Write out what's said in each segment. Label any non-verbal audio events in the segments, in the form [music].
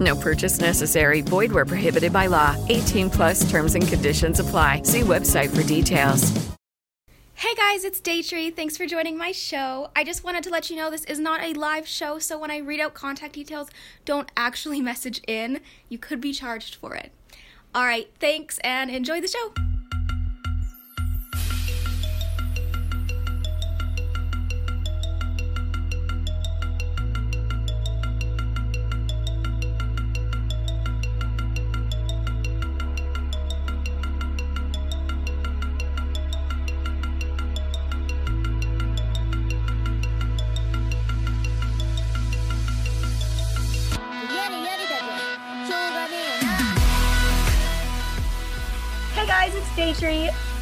No purchase necessary. Void where prohibited by law. 18 plus terms and conditions apply. See website for details. Hey guys, it's Daytree. Thanks for joining my show. I just wanted to let you know this is not a live show, so when I read out contact details, don't actually [laughs] message in. You could be charged for it. All right, thanks and enjoy the show.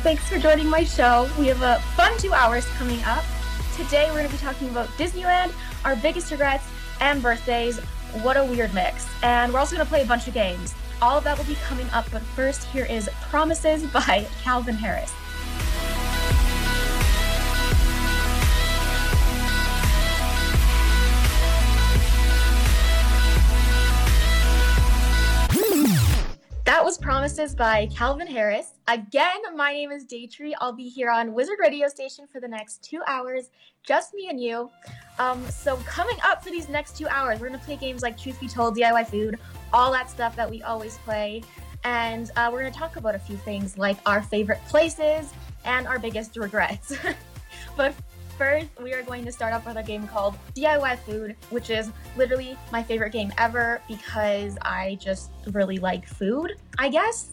Thanks for joining my show. We have a fun two hours coming up. Today we're going to be talking about Disneyland, our biggest regrets, and birthdays. What a weird mix. And we're also going to play a bunch of games. All of that will be coming up, but first, here is Promises [laughs] by Calvin Harris. That was Promises by Calvin Harris. Again, my name is Daytree. I'll be here on Wizard Radio Station for the next two hours, just me and you. Um, so, coming up for these next two hours, we're going to play games like Truth Be Told, DIY Food, all that stuff that we always play. And uh, we're going to talk about a few things like our favorite places and our biggest regrets. [laughs] but first, we are going to start off with a game called DIY Food, which is literally my favorite game ever because I just really like food, I guess.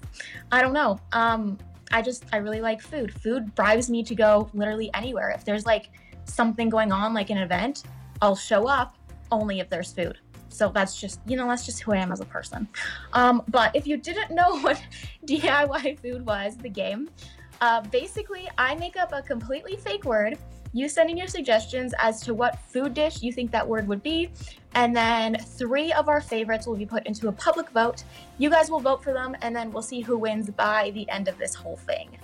I don't know. Um, I just, I really like food. Food bribes me to go literally anywhere. If there's like something going on, like an event, I'll show up only if there's food. So that's just, you know, that's just who I am as a person. Um, but if you didn't know [laughs] what DIY food was, the game, uh, basically, I make up a completely fake word. You send in your suggestions as to what food dish you think that word would be, and then three of our favorites will be put into a public vote. You guys will vote for them, and then we'll see who wins by the end of this whole thing.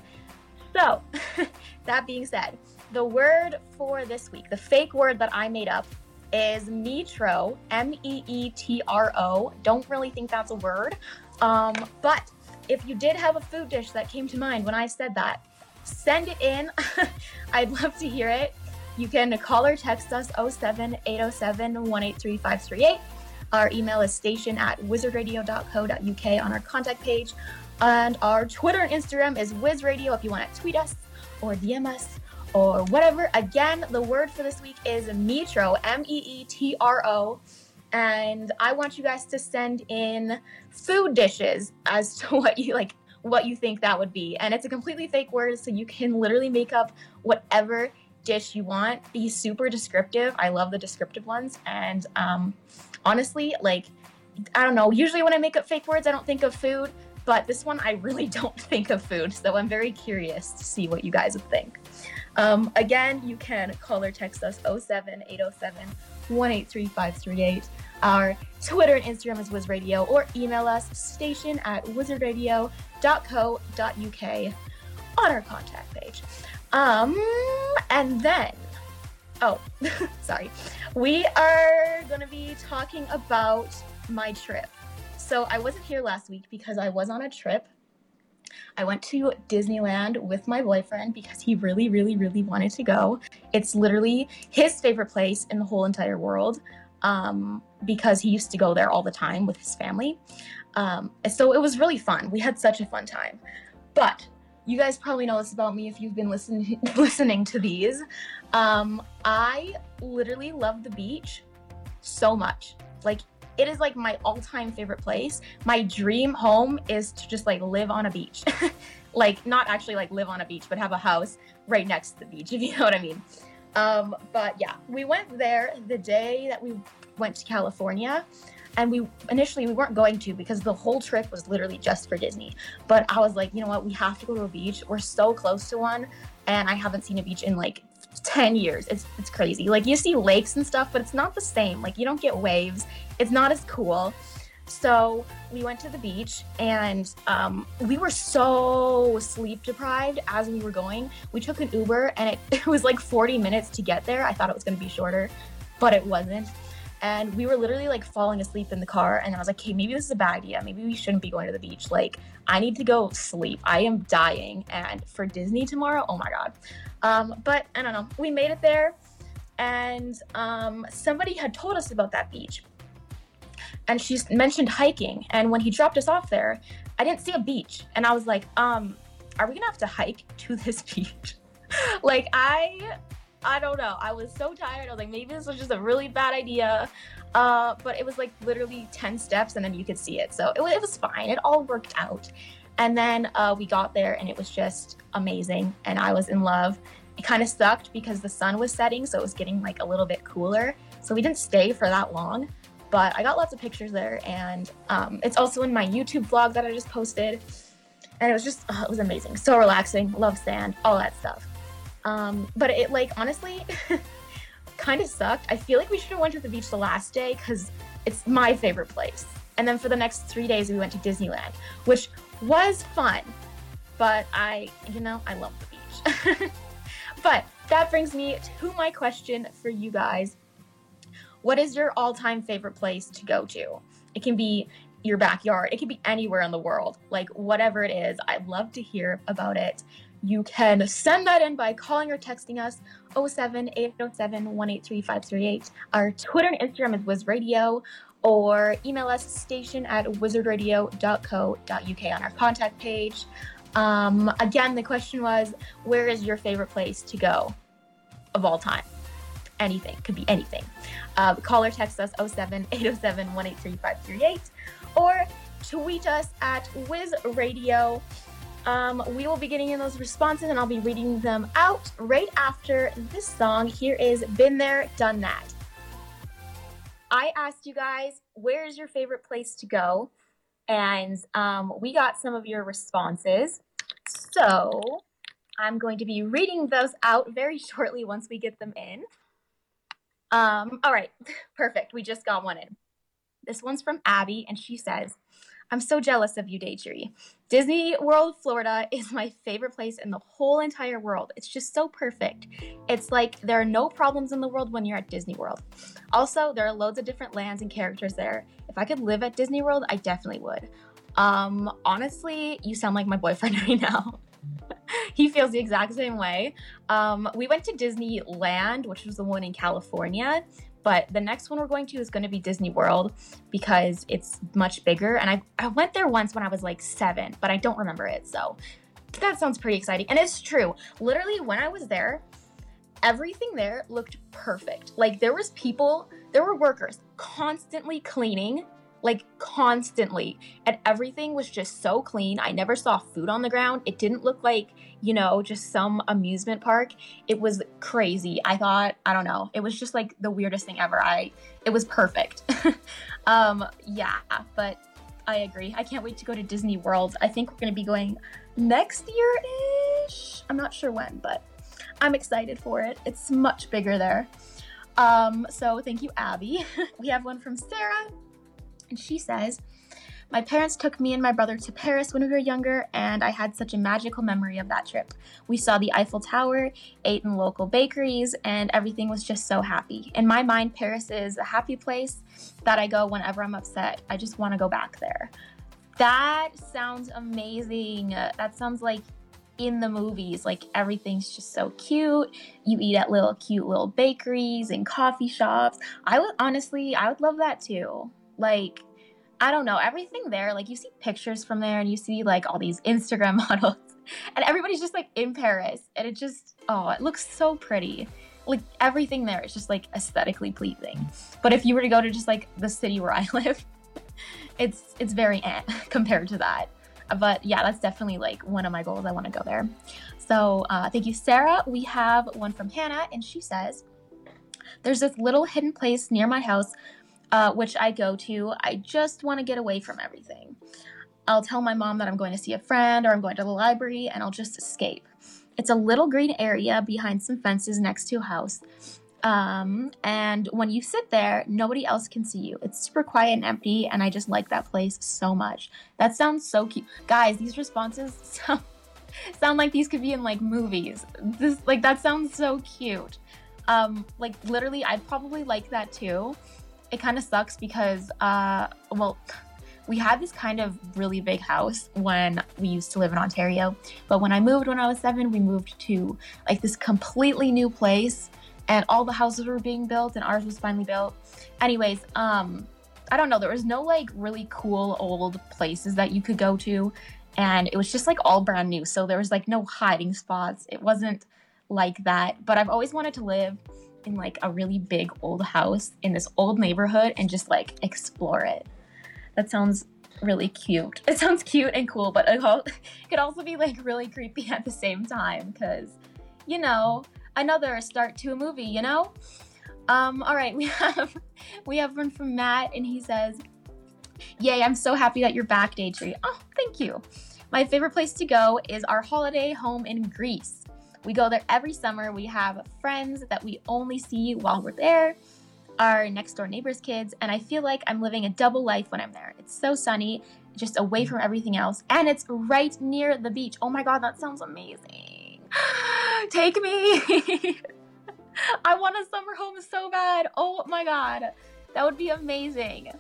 So, [laughs] that being said, the word for this week, the fake word that I made up, is metro, M E E T R O. Don't really think that's a word. Um, but if you did have a food dish that came to mind when I said that, send it in. [laughs] I'd love to hear it. You can call or text us 07 807 183 538. Our email is station at wizardradio.co.uk on our contact page. And our Twitter and Instagram is wizradio if you want to tweet us or DM us or whatever. Again, the word for this week is metro, M E E T R O. And I want you guys to send in food dishes as to [laughs] what you like, what you think that would be. And it's a completely fake word, so you can literally make up whatever dish you want. Be super descriptive. I love the descriptive ones. And um, honestly, like, I don't know. Usually when I make up fake words, I don't think of food. But this one, I really [laughs] don't think of food. So I'm very curious to see what you guys would think. Um, again, you can call or text us 07 807 183 538. Our Twitter and Instagram is Wizard Radio, or email us station at wizardradio.co.uk on our contact page. Um, and then, oh, [laughs] sorry, we are going to be talking about my trip. So I wasn't here last week because I was on a trip. I went to Disneyland with my boyfriend because he really, really, really wanted to go. It's literally his favorite place in the whole entire world um, because he used to go there all the time with his family. Um, so it was really fun. We had such a fun time. But you guys probably know this about me if you've been listening [laughs] listening to these. Um, I literally love the beach so much. Like it is like my all-time favorite place. My dream home is to just like live on a beach. [laughs] like not actually like live on a beach, but have a house right next to the beach, [laughs] if you know what I mean. Um, but yeah, we went there the day that we went to California. And we initially we weren't going to because the whole trip was literally just for Disney. But I was like, you know what, we have to go to a beach. We're so close to one, and I haven't seen a beach in like 10 years. It's it's crazy. Like you see lakes and stuff, but it's not the same. Like you don't get waves. It's not as cool. So we went to the beach and um, we were so sleep deprived as we were going. We took an Uber and it, [laughs] it was like 40 minutes to get there. I thought it was going to be shorter, but it wasn't. And we were literally like falling asleep in the car. And I was like, okay, maybe this is a bad idea. Maybe we shouldn't be going to the beach. Like, I need to go sleep. I am dying. And for Disney tomorrow, oh my God. Um, but I don't know. We made it there. And um, somebody had told us about that beach and she mentioned hiking. And when he dropped us off there, I didn't see a beach. And I was like, um, are we gonna have to hike to this [laughs] beach? like I I don't know. I was so tired. I was like, maybe this was just a really bad idea. Uh, but it was like literally 10 steps and then you could see it. So it, it was fine. It all worked out. And then uh, we got there and it was just amazing. And I was in love. It kind of sucked because the sun was setting. So it was getting like a little bit cooler. So we didn't stay for that long but I got lots of pictures there, and um, it's also in my YouTube vlog that I just posted. And it was just, oh, it was amazing. So relaxing, love sand, all that stuff. Um, but it, like, honestly, [laughs] kind of sucked. I feel like we should have went to the beach the last day because it's my favorite place. And then for the next three days, we went to Disneyland, which was fun. But I, you know, I love the beach. [laughs] but that brings me to my question for you guys. What is your all time favorite place to go to? It can be your backyard, it can be anywhere in the world, like whatever it is. I'd love to hear about it. You can send that in by calling or texting us 07 807 183 538. Our Twitter and Instagram is WizRadio, or email us station at wizardradio.co.uk on our contact page. Um, again, the question was where is your favorite place to go of all time? anything, could be anything. Uh, call or text us 07 807 183 538 or tweet us at Wiz Radio. Um, we will be getting in those responses and I'll be reading them out right after this song. Here is Been There, Done That. I asked you guys, where is your favorite place to go? And um, we got some of your responses. So I'm going to be reading those out very [laughs] shortly once we get them in. Um, all right, [laughs] perfect. We just got one in. This one's from Abby, and she says, I'm so jealous of you, Daytree. Disney World, Florida [laughs] is my favorite place in the whole entire world. It's just so perfect. It's like there are no problems in the world when you're at Disney World. Also, there are loads of different lands and characters there. If I could live at Disney World, I definitely would. Um, honestly, you sound like my boyfriend [laughs] right now. [laughs] he feels the exact same way. Um, we went to Disneyland, which was the one in California, but the next one we're going to is going to be Disney World because it's much bigger. And I, I went there once when I was like seven, but I don't remember it. So that sounds pretty exciting. And it's true. Literally, when I was there, everything there looked perfect. Like there was people, there were workers constantly cleaning like constantly. And everything was just so clean. I never saw food on the ground. It didn't look like, you know, just some amusement park. It was crazy. I thought, I don't know, it was just like the weirdest thing ever. I it was perfect. [laughs] um yeah, but I agree. I can't wait to go to Disney World. I think we're going to be going next year-ish. I'm not sure when, but I'm excited for it. It's much bigger there. Um, so thank you, Abby. [laughs] we have one from Sarah. And she says, my parents took me and my brother to Paris when we were younger, and I had such a magical memory of that trip. We saw the Eiffel Tower, ate in local bakeries, and everything was just so happy. In my mind, Paris is a happy place that I go whenever I'm upset. I just want to go back there. That sounds amazing. That sounds like in the movies. Like everything's just so cute. You eat at little cute little bakeries and coffee shops. I would honestly, I would love that too. Like, I don't know, everything there, like you see pictures from there and you see like all these Instagram [laughs] models and everybody's just like in Paris and it just, oh, it looks so pretty. Like everything there is just like aesthetically pleasing. But if you were to go to just like the city where I [laughs] live, it's it's very eh [laughs] compared to that. But yeah, that's definitely like one of my goals. I want to go there. So uh, thank you, Sarah. We have one from Hannah, and she says, "There's this little hidden place near my house uh, which I go to. I just want to get away from everything. I'll tell my mom that I'm going to see a friend or I'm going to the library and I'll just escape. It's a little green area behind some fences next to a house. Um, and when you sit there, nobody else can see you. It's super quiet and empty, and I just like that place so much. That sounds so cute. Guys, these responses [laughs] sound, sound like these could be in like movies. This like that sounds so cute. Um, like literally, I'd probably like that too. It kind of sucks because uh, well, we had this kind of really big house when we used to live in Ontario, but when I moved when I was seven, we moved to like this completely new place, and all the houses were being built, and ours was finally built. Anyways, um, I don't know. There was no like really cool old places that you could go to, and it was just like all brand new. So there was like no hiding spots. It wasn't like that. But I've always wanted to live in like a really big old house in this old neighborhood and just like explore it. That sounds really cute. It sounds cute and cool, but it [laughs] could also be like really creepy at the same time because, you know, another start to a movie, you know? Um, all right, [laughs] we have we have one from Matt and he says, Yay, I'm so happy that you're back, Daytree. Oh, thank you. My favorite place to go is our holiday home in Greece. We go there every summer. We have friends that we only see while we're there, our next door neighbors' kids, and I feel like I'm living a double life when I'm there. It's so sunny, just away from everything else, and it's right near the beach. Oh my god, that sounds amazing. [gasps] Take me. [laughs] I want a summer home so bad. Oh my god. That would be amazing.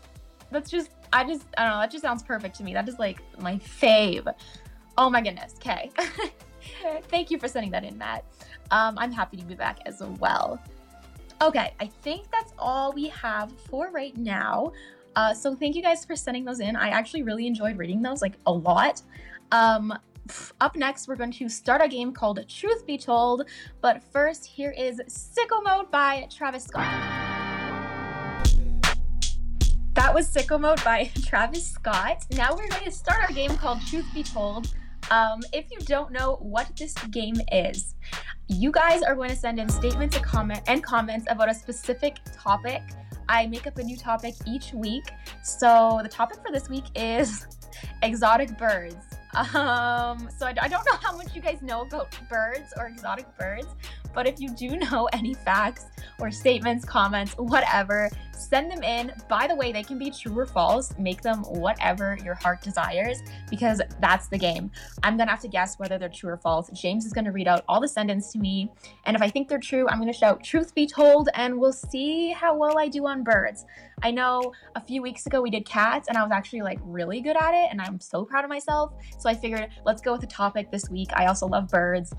That's just I just I don't know, that just sounds perfect to me. That is like my fave. Oh my goodness. Okay. [laughs] [laughs] Thank you for sending that in, Matt. Um, I'm happy to be back as well. Okay, I think that's all we have for right now. Uh, so thank you guys for sending those in. I actually really enjoyed reading those, like a lot. Um, up next, we're going to start a game called Truth Be Told. But first, here is Sicko Mode by Travis Scott. That was Sicko Mode by [laughs] Travis Scott. Now we're going to start our game called Truth Be Told. Um, if you don't know what this game is, you guys are going to send in statements and comment and comments about a specific topic. I make up a new topic each week. So the topic for this week is [laughs] exotic birds. Um, so I, I don't know how much you guys know about birds or exotic birds, but if you do know [laughs] any facts or statements, comments, whatever, send them in. By the way, they can be true or false. Make them whatever your heart desires because that's the game. I'm going to have to guess whether they're true or false. James is going to read out all the sentences to me. And if I think they're true, I'm going to shout, Truth be told, and we'll see how well I do on birds. I know a few weeks ago we did cats and I was actually like really good at it and I'm so proud of myself. So I figured let's go with a topic this week. I also love birds.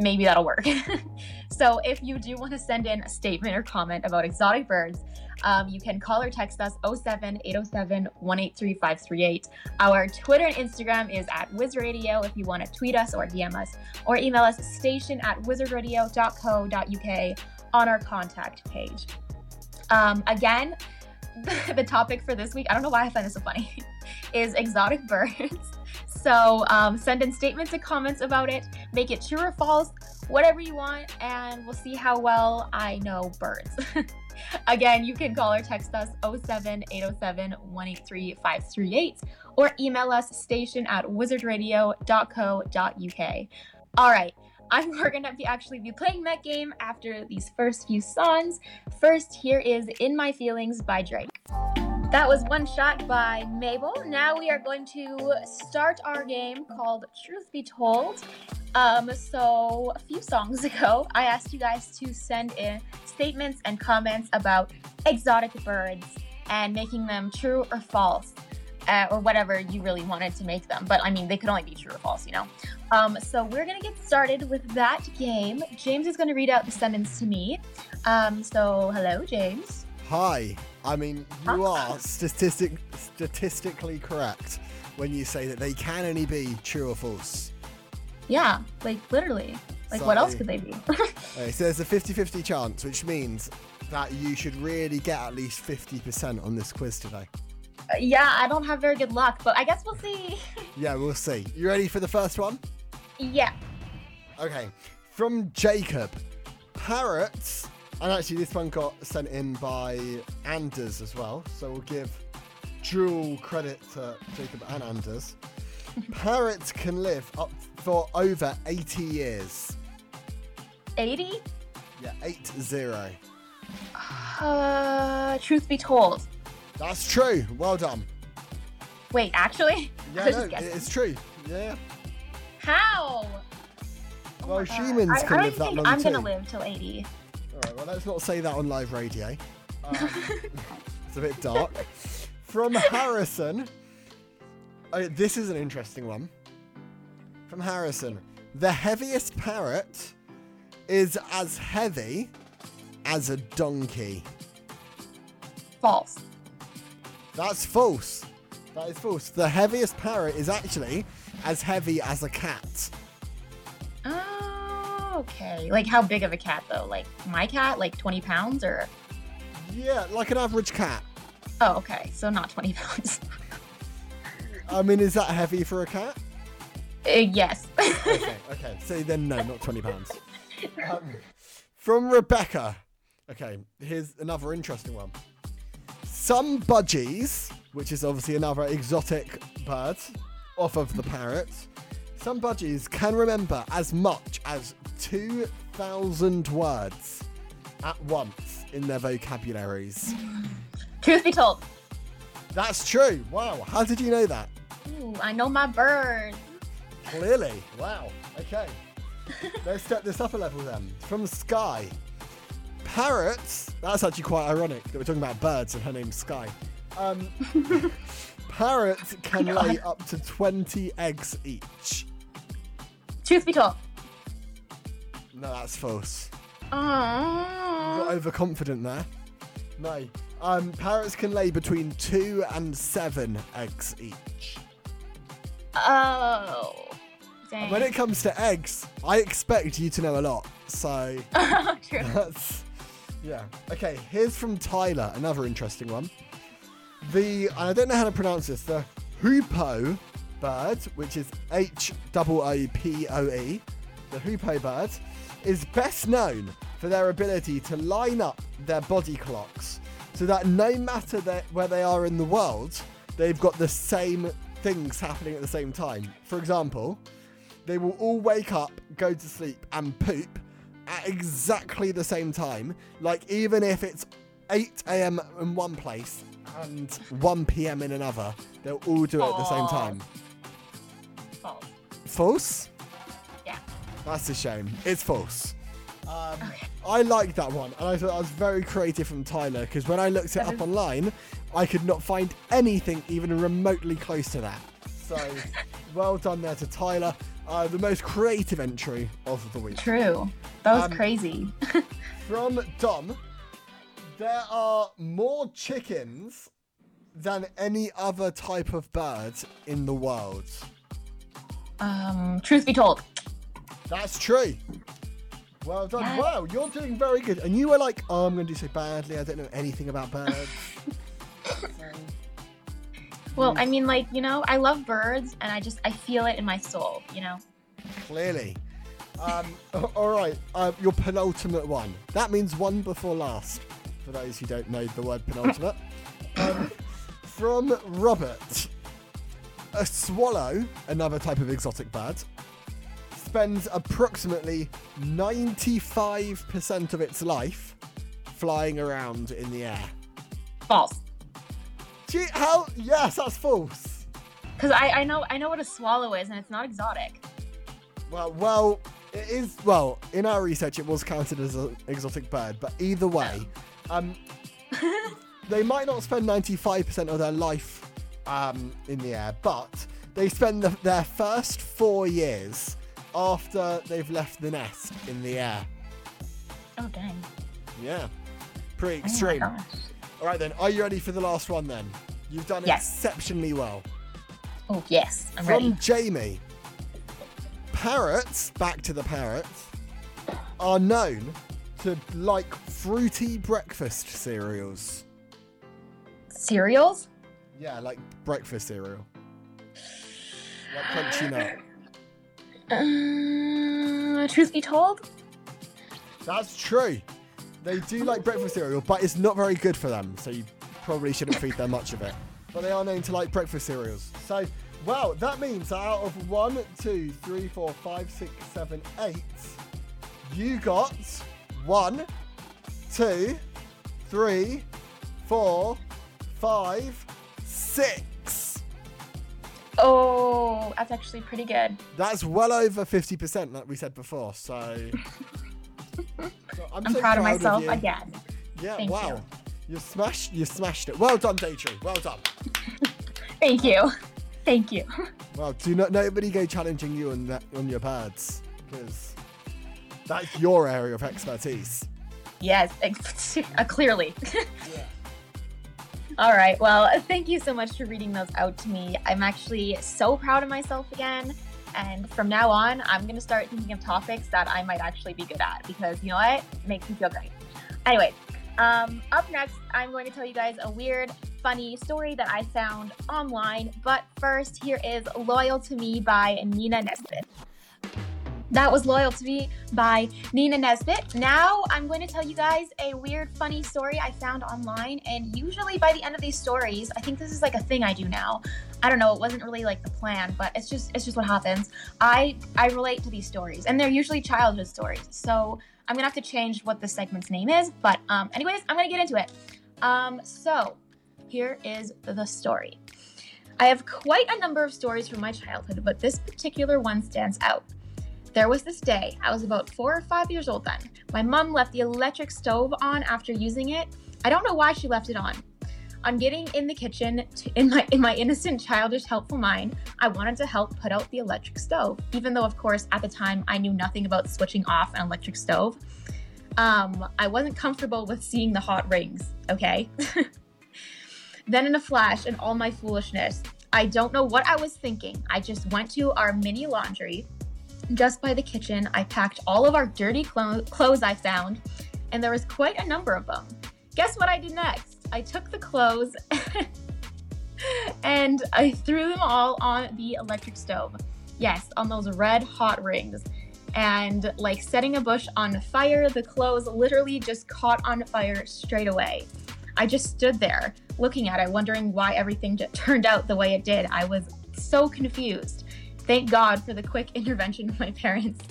Maybe that'll work. [laughs] so if you do want to send in a statement or comment about exotic birds, um, you can call or text us 07 807 183 538. Our Twitter and Instagram is at WizRadio if you want to tweet us or DM us, or email us station at wizardradio.co.uk on our contact page. Um, again, [laughs] the topic for this week, I don't know why I find this so funny, [laughs] is exotic birds. So um, send in statements and comments about it. Make it true or false, whatever you want, and we'll see how well I know birds. [laughs] Again, you can call or text us 07 807 183 538 or email us station at wizardradio.co.uk. All right. I'm [laughs] gonna be actually be playing that game after these first few songs. First, here is "In My Feelings" by Drake. That was one shot by Mabel. Now we are going to start our game called Truth Be Told. Um, so a few songs ago, I asked you guys to send in statements and comments about exotic birds and making them true or false. Uh, or whatever you really wanted to make them. But I mean, they could only be true or false, you know? Um, so we're going to get started with that game. James is going to read out the sentence to me. Um, so, hello, James. Hi. I mean, you are statistic statistically correct when you say that they can only be true or false. Yeah, like literally. Like, so, what else could they be? [laughs] okay, so there's a 50 50 chance, which means that you should really get at least 50% on this quiz today. Uh, yeah, I don't have very good luck, but I guess we'll see. [laughs] yeah, we'll see. You ready for the first one? Yeah. Okay. From Jacob Parrots And actually, this one got sent in by Anders as well, so we'll give dual credit to Jacob and Anders. [laughs] Parrots can live up for over 80 years. 80? Yeah, 8 0. Uh, truth be told. That's true. Well done. Wait, actually? Yeah, [laughs] no, it's true. Yeah. How? Oh Well, God. humans I, can I live that think long I'm too. gonna live till 80. All right, well, let's not say that on live radio. Um, [laughs] [laughs] it's a bit dark. From Harrison, oh, this is an interesting one. From Harrison, the heaviest parrot is as heavy as a donkey. False. That's false. That is false. The heaviest parrot is actually as heavy as a cat. Oh, okay. Like how big of a cat though? Like my cat, like 20 pounds or? Yeah, like an average cat. Oh, okay. So not 20 [laughs] pounds. I mean, is that heavy for a cat? Uh, yes. okay, [laughs] okay. So then, no, not twenty pounds. Um, from Rebecca. Okay, here's another interesting one. Some budgies, which is obviously another exotic bird off of the parrot, some budgies can remember as much as 2,000 words at once in their vocabularies. [laughs] truth be told. That's true. Wow. How did you know that? Ooh, I know my birds. Clearly. Wow. Okay. [laughs] Let's step this up a level then. From Sky. Parrots. That's actually quite ironic that we're talking about birds and her name's Sky. Um, [laughs] parrots can lay up to 20 eggs each. Truth be told. No, that's false. Oh. Got overconfident there. No. Um, parrots can lay between two and seven eggs each. Oh. Dang. When it comes to eggs, I expect you to know a lot. So [laughs] True. That's yeah. Okay, here's from Tyler, another interesting one. The and I don't know how to pronounce this. The hoopoe bird, which is H O O P O E, the hoopoe bird, is best known for their ability to line up their body clocks so that no matter where they are in the world, they've got the same things happening at the same time. For example, they will all wake up, go to sleep, and poop at exactly the same time. Like, even if it's 8 a.m. in one place and 1 p.m. in another, they'll all do it at the same time. False. False? Yeah. That's a shame. It's false. Um, [laughs] I like that one, and I thought that was very creative from Tyler because when I looked it up online, I could not find anything even remotely close to that. So, [laughs] well done there to Tyler. Uh, the most creative entry of the week. True. That was Um, crazy. [laughs] From Dom, there are more chickens than any other type of bird in the world. Um, truth be told. That's true. Well done. Yes. Wow, you're doing very good. And you were like, oh, I'm going to do so badly. I don't know anything about birds. [laughs] Well, I mean, like, you know, I love birds and I just, I feel it in my soul, you know? Clearly. Um, [laughs] all right, uh, your penultimate one. That means one before last, for those who don't know the word penultimate. um, from Robert. A swallow, another type of exotic bird, spends approximately 95% of its life flying around in the air. False. Gee, how? Yes, that's false. Because I, I know, I know what a swallow is and it's not exotic. Well, well, it is. Well, in our research, it was counted as an exotic bird, but either way, um, [laughs] they might not spend 95% of their life um, in the air, but they spend the, their first four years after they've left the nest in the air. Oh, dang. Yeah, pretty Oh extreme. gosh. All right, then, are you ready for the last one? Then you've done Yes. exceptionally well. Oh, yes. I'm From ready. Jamie. Parrots, back to the parrots, are known to like fruity breakfast cereals. Cereals? Yeah, like breakfast cereal. Like crunchy nut. Uh, truth be told? That's true. They do like breakfast cereal, but it's not very good for them, so you probably shouldn't feed them much of it. But they are known to like breakfast cereals. So, wow, that means that out of one, two, three, four, five, six, seven, eight, you got one, two, three, four, five, six. Oh, that's actually pretty good. That's well over 50%, like we said before. So, [laughs] so I'm, I'm so proud, proud, of myself of again. Yeah, Thank wow. You. you smashed you smashed it. Well done, Daytree. Well done. [laughs] Thank you. Thank you. Well, do not nobody go challenging you on that on your pads because that's your area of expertise. Yes, [laughs] uh, clearly. [laughs] yeah. All right. Well, thank you so much for reading those out to me. I'm actually so proud of myself again. And from now on, I'm going to start thinking of topics that I might actually be good at because you know what? It makes me feel great. Anyway, um, up next, I'm going to tell you guys a weird, funny story that I found online. But first, here is Loyal to Me by Nina Nesbitt. That was Loyal to Me by Nina Nesbitt. Now I'm going to tell you guys a weird, funny story I found online. And usually by the end of these stories, I think this is like a thing I do now. I don't know, it wasn't really like the plan, but it's just it's just what happens. I I relate to these stories, and they're usually childhood stories. So I'm gonna have to change what the segment's name is. But um, anyways, I'm gonna get into it. Um, so here is the story. I have quite a number of stories from my childhood, but this particular one stands out. There was this day, I was about four or five years old then. My mom left the electric stove on after using it. I don't know why she left it on. On getting in the kitchen, to, in my in my innocent, childish, helpful mind, I wanted to help put out the electric stove, even though, of course, at the time I knew nothing about switching off an electric stove. Um, I wasn't comfortable with seeing the hot rings. Okay. [laughs] then, in a flash, in all my foolishness, I don't know what I was thinking. I just went to our mini laundry, just by the kitchen, I packed all of our dirty clo- clothes I found, and there was quite a number of them. Guess what I did next? I took the clothes [laughs] and I threw them all on the electric stove. Yes, on those red hot rings. And like setting a bush on fire, the clothes literally just caught on fire straight away. I just stood there looking at it, wondering why everything [laughs] turned out the way it did. I was so confused. Thank God for the quick intervention of my parents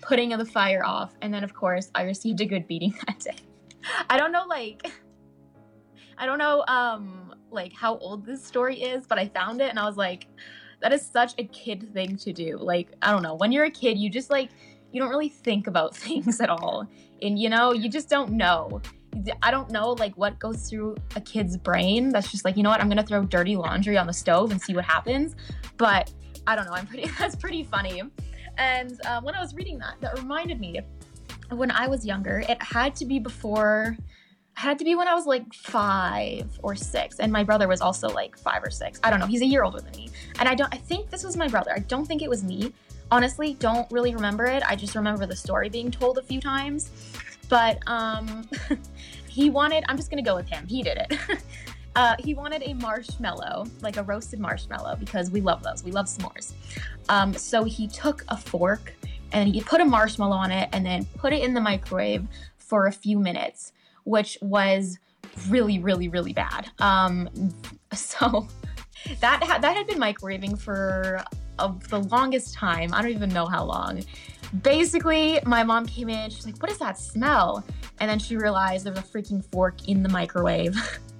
putting the fire off. And then, of course, I received a good beating that day. I don't know, like, I don't know, um, like how old this story is, but I found it and I was like, that is such a kid thing to do. Like, I don't know, when you're a kid, you just like, you don't really think about [laughs] things at all. And, you know, you just don't know. I don't know like what goes through a kid's brain that's just like, you know what, I'm gonna throw dirty laundry on the stove and see what happens. But I don't know. I'm pretty. [laughs] That's pretty funny. And uh, when I was reading that, that reminded me when I was younger. It had to be before. It had to be when I was like five or six, and my brother was also like five or six. I don't know. He's a year older than me, and I don't. I think this was my brother. I don't think it was me. Honestly, don't really remember it. I just remember the story being told a few times. But um, [laughs] he wanted. I'm just gonna go with him. He did it. [laughs] Uh, he wanted a marshmallow, like a roasted marshmallow, because we love those. We love s'mores. Um, so he took a fork and he put a marshmallow on it and then put it in the microwave for a few minutes, which was really, really, really bad. Um, [laughs] so that ha- that had been microwaving for uh, the longest time. I don't even know how long. Basically, my mom came in. She's like, "What is that smell?" And then she realized there was a freaking fork in the microwave. [laughs]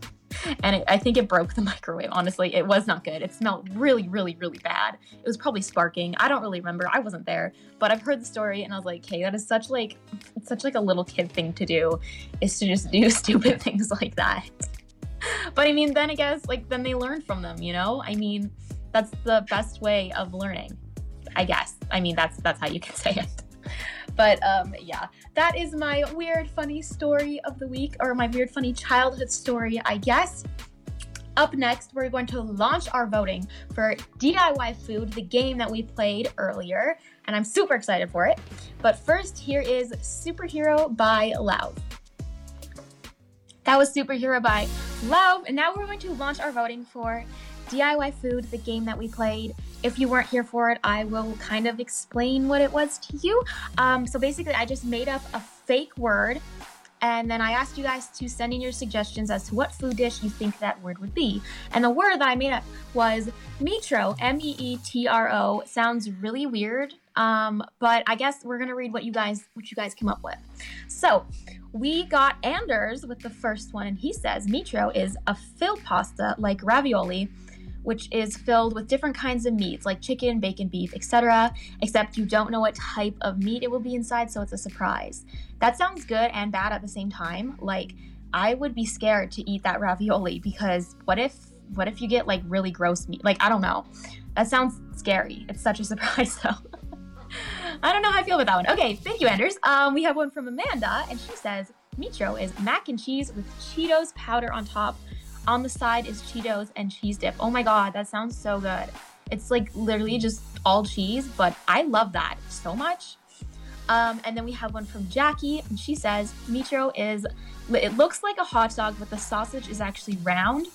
and it, I think it broke the [laughs] microwave. Honestly, it was not good. It smelled really, really, really bad. It was probably sparking. I don't really remember. I wasn't there, but I've heard the story, and I was like, "Okay, that is such like, such like a little kid thing to do, is to just do [laughs] stupid things like that." [laughs] but I mean, then I guess like then they learn from them. You know, I mean, that's the best way of learning. I guess. I mean, that's that's how you can say it. But um, yeah, that is my weird, funny story of the week, or my weird, funny childhood story, I guess. Up next, we're going to launch our voting for DIY Food, the game that we played earlier, and I'm super excited for it. But first, here is Superhero by Lauv. That was Superhero by Lauv, and now we're going to launch our voting for DIY Food, the game that we played. If you weren't here for it, I will kind of explain what it was to you. Um, so basically, I just made up a fake word And then I asked you guys to send in your suggestions as to what food dish you think that word would be. And the word that I made up was metro, M E E T R O. Sounds really weird, um, but I guess we're gonna read what you guys what you guys came up with. So we got Anders with the first one, and he says metro is a filled pasta like ravioli which is filled with different kinds of meats like chicken, bacon, beef, etc. Except you don't know what type of meat it will be inside, so it's a surprise. That sounds good and bad at the same time. Like I would be scared to eat that ravioli because what if what if you get like really gross meat? Like I don't know. That sounds scary. It's such a [laughs] surprise though. I don't know how I feel about that one. Okay, thank you, Anders. Um, we have one from Amanda, and she says, Metro is mac and cheese with Cheetos powder on top on the side is Cheetos and cheese dip. Oh my god, that sounds so good. It's like literally just all cheese, but I love that so much. Um, and then we have one from Jackie, and she says Metro is it looks like a hot dog, but the sausage is actually round.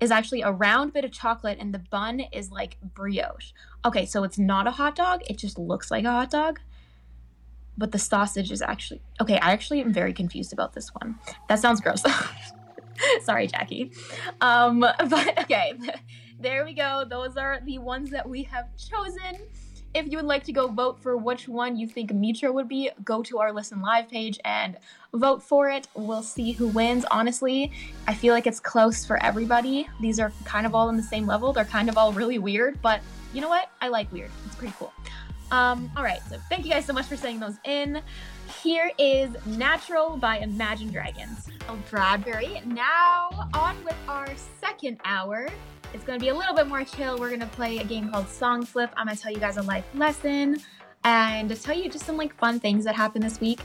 Is actually a round bit of chocolate, and the bun is like brioche. Okay, so it's not a hot dog; it just looks like a hot dog. But the sausage is actually okay. I actually am very confused about this one. That sounds gross. [laughs] [laughs] Sorry, Jackie. Um, [laughs] but okay, [laughs] there we go. Those are the ones that we have chosen. If you would like to go vote for which one you think Metro would be, go to our Listen Live page and vote for it. We'll see who wins. Honestly, I feel like it's close for everybody. These are kind of all on the same level. They're kind of all really weird, but you know what? I like weird. It's pretty cool. Um, all right, so thank you guys so much for sending those in. Here is Natural by Imagine Dragons. Oh, Bradbury. Now, on with our second hour. It's going to be a little bit more chill. We're going to play a game called Song Flip. I'm going to tell you guys a life lesson and tell you just some like fun things that happened this week.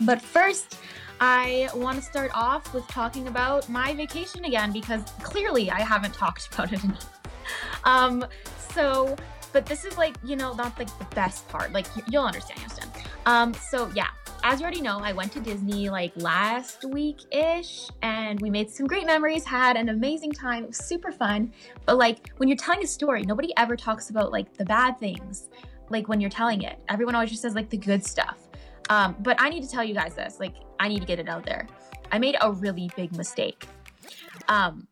But first, I want to start off with talking about my vacation again because clearly I haven't talked about it enough. Um, so, but this is like, you know, not like the best part. Like, you'll understand, you'll understand. Um, so yeah, as you already know, I went to Disney like last week ish and we made some great memories, had an amazing time. It was super fun. But like when you're telling a story, nobody ever talks about like the bad things, like when you're telling it. Everyone always just says like the good stuff. Um, but I need to tell you guys this, like, I need to get it out there. I made a really big mistake. Um,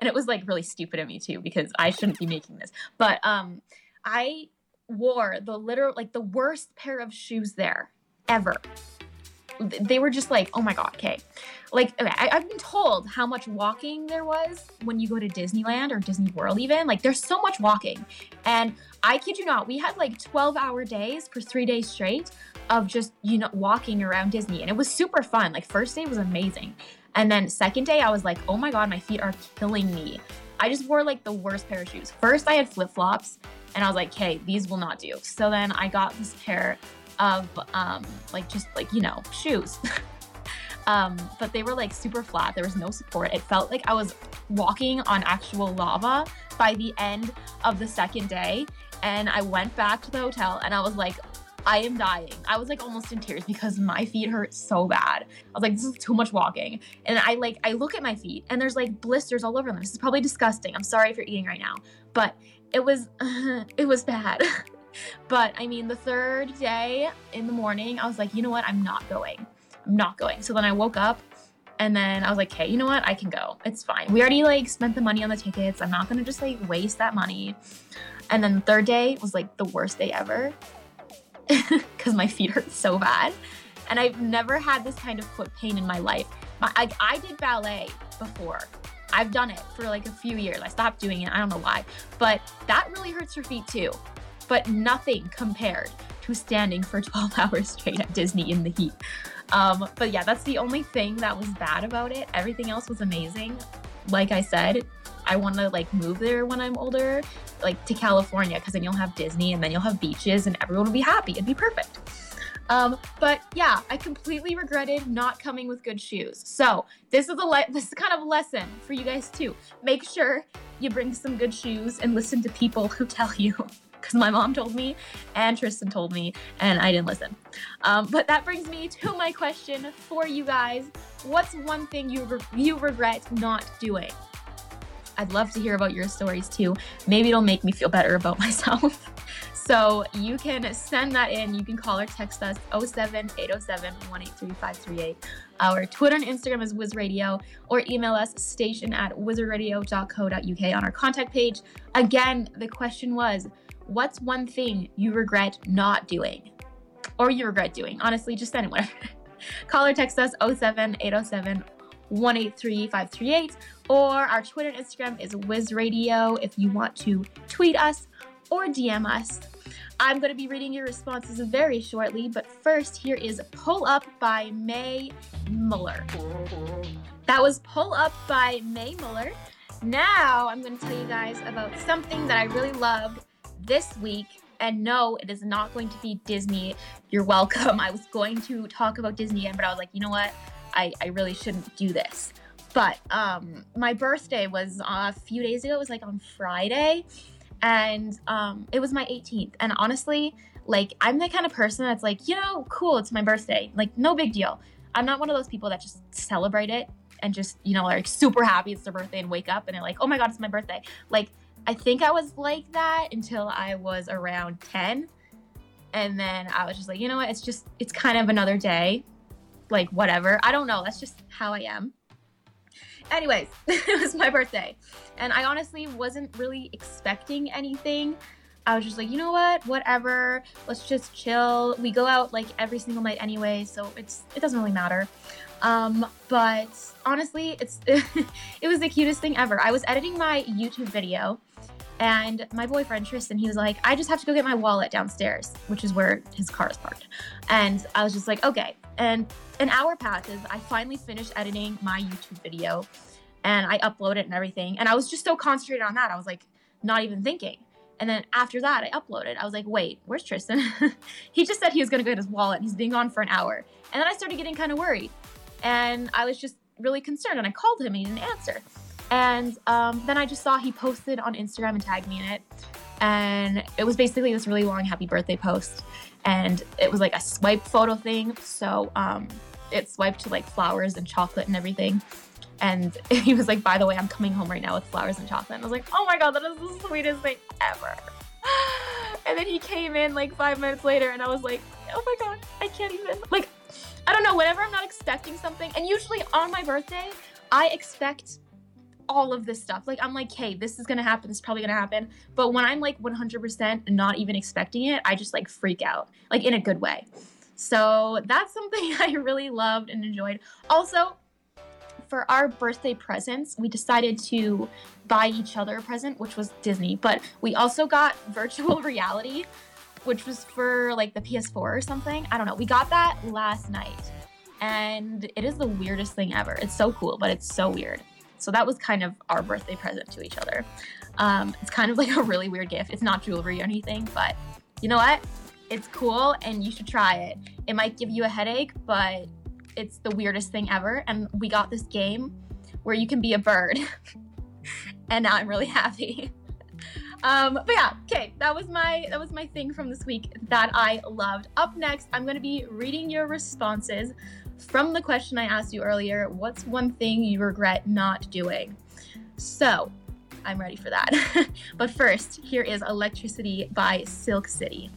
and it was like really stupid of me too, because I shouldn't be making this. But um, I wore the literal, like the worst pair of shoes there ever. They were just like, oh my God, okay. Like, okay, I, have been told how much walking there was when you go to Disneyland or Disney World, even. Like, there's so much walking. And I kid you not, we had like 12 hour days for three days straight of just, you know, walking around Disney. And it was super fun. Like, first day was amazing. And then second day, I was like, oh my God, my feet are killing me. I just wore like the worst pair of shoes. First, I had flip flops, and I was like, okay, these will not do. So then I got this pair of um, like just like you know shoes. [laughs] um, but they were like super flat. There was no support. It felt like I was walking on actual lava by the end of the second day. And I went back to the hotel and I was like, I am dying. I was like almost in tears because my feet hurt so bad. I was like, this is too much walking. And I like, I look at my feet and there's like blisters all over them. This is probably disgusting. I'm sorry if you're eating right now, but it was, [laughs] it was bad. [laughs] but I mean, the third day in the morning, I was like, you know what? I'm not going. I'm not going. So then I woke up and then I was like, hey, you know what? I can go. It's fine. We already like spent the money on the tickets. I'm not gonna just like waste that money. And then the third day was like the worst day ever [laughs] because my feet hurt so bad. And I've never had this kind of foot pain in my life. My, I, I did ballet before. I've done it for like a few years. I stopped doing it. I don't know why. But that really hurts your feet too but nothing compared to standing for [laughs] 12 hours straight at Disney in the heat. Um, but yeah, that's the only thing that was bad about it. Everything else was amazing. Like I said, I want to like move there when I'm older, like to California, because then you'll have Disney and then you'll have beaches and everyone will be happy. It'd be perfect. Um, but yeah, I completely regretted not coming with good shoes. So this is a le- this is kind of a lesson for you guys too. Make sure you bring some good shoes and listen to people who tell you because my mom told me and Tristan told me, and I didn't listen. Um, but that brings me to my question for you guys: What's one thing you re- you regret not doing? I'd love to hear about your stories too. Maybe it'll make me feel better about [laughs] myself. so you can send that in. You can call or text us 07 807 183 Our Twitter and Instagram is WizRadio, or email us station at wizardradio.co.uk on our contact page. Again, the question was what's one thing you regret not doing? Or you regret doing? Honestly, just send it whatever. Call or text us 07 807 183 538, or our Twitter and Instagram is WizRadio if you want to tweet us or DM us. I'm going to be reading your responses very shortly, but first, here is Pull Up by Mae Muller. That was Pull Up by Mae Muller. Now, I'm going to tell you guys about something that I really loved this week. And no, it is not going to be Disney. You're welcome. [laughs] I was going to talk about Disney again, but I was like, you know what? I, I really shouldn't do this. But um, my birthday was a few days ago. It was like on Friday and um, it was my 18th. And honestly, like I'm the kind of person that's like, you know, cool, it's my birthday, like no big deal. I'm not one of those people that just celebrate it and just you know like super happy it's their birthday and wake up and they're like, oh my god, it's my birthday. Like I think I was like that until I was around 10. And then I was just like, you know what? It's just, it's kind of another day. Like, whatever. I don't know. That's just how I am. Anyways, [laughs] it was my birthday. And I honestly wasn't really expecting anything. I was just like, you know what? Whatever. Let's just chill. We go out like every single night anyway, so it's it doesn't really matter. Um, but honestly, it's [laughs] it was the cutest thing ever. I was editing my YouTube video and my boyfriend Tristan, he was like, I just have to go get my wallet downstairs, which is where his car is parked. And I was just like, okay. And an hour passes. I finally finished editing my YouTube video and I upload it and everything. And I was just so concentrated on that. I was like, not even thinking. And then after that, I uploaded. I was like, wait, where's Tristan? [laughs] he just said he was going to go get his wallet. He's been gone for an hour. And then I started getting kind of worried. And I was just really concerned. And I called him and he didn't answer. And um, then I just saw he posted on Instagram and tagged me in it. And it was basically this really long happy birthday post. And it was like a swipe photo thing. So um, it swiped to like flowers and chocolate and everything. And [laughs] he was like, by the way, I'm coming home right now with flowers and chocolate. And I was like, oh my God, that is the sweetest thing ever. [gasps] And then he came in like five minutes later and I was like, oh my God, I can't even. Like, I don't know, whenever I'm not expecting something, and usually on my birthday, I expect all of this stuff. Like I'm like, hey, this is gonna happen. This is probably gonna happen. But when I'm like 100% not even expecting it, I just like freak out, like in a good way. So that's something [laughs] I really loved and enjoyed. Also, for our birthday presents, we decided to buy each other a present, which was Disney. But we also got [laughs] virtual reality, which was for like the PS4 or something. I don't know. We got that last night. And it is the weirdest thing ever. It's so cool, but it's so weird. So that was kind of our birthday present to each other. Um, it's kind of like [laughs] a really weird gift. It's not jewelry or anything, but you know what? It's cool and you should try it. It might give you a headache, but it's the weirdest thing ever. And we got this game where you can be a bird. [laughs] and now I'm really happy. [laughs] Um, but yeah, okay, that was my that was my thing from this week that I loved. Up next, I'm gonna be reading your responses from the question I asked you earlier what's one thing you regret not doing? So, I'm ready for that. [laughs] but first, here is Electricity by Silk City.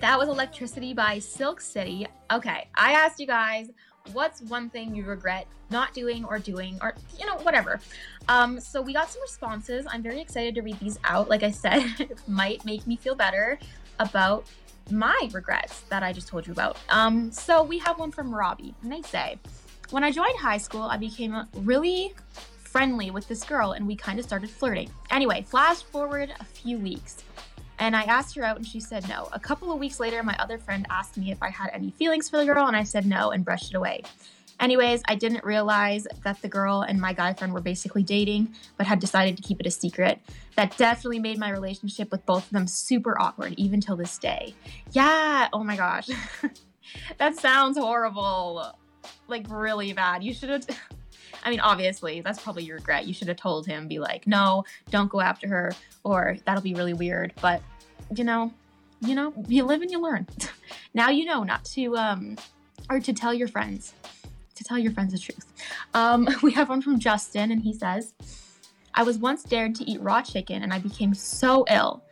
That was Electricity by Silk City. Okay, I asked you guys what's one thing you regret not doing or doing or you know whatever um so we got some responses i'm very excited to read these out like i said [laughs] it might make me feel better about my regrets that I just told you about. Um, so we have one from Robbie, and they say, When I joined high school, I became really friendly with this girl and we kind of started flirting. Anyway, flash forward a few weeks. And I asked her out and she said no. A couple of weeks later, my other friend asked me if I had any feelings for the girl and I said no and brushed it away. Anyways, I didn't realize that the girl and my guy friend were basically dating, but had decided to keep it a secret. That definitely made my relationship with both of them super awkward, even till this day. Yeah, oh my gosh. [laughs] that sounds horrible. Like, really bad. You should have. [laughs] I mean, obviously, that's probably your regret. You should have told him, be like, no, don't go after her, or that'll be really weird. But, you know, you know, you live and you learn. [laughs] now you know not to, um, or to tell your friends to tell your friends the truth. Um, [laughs] we have one from Justin, and he says, I was once dared to eat raw chicken and I became so ill.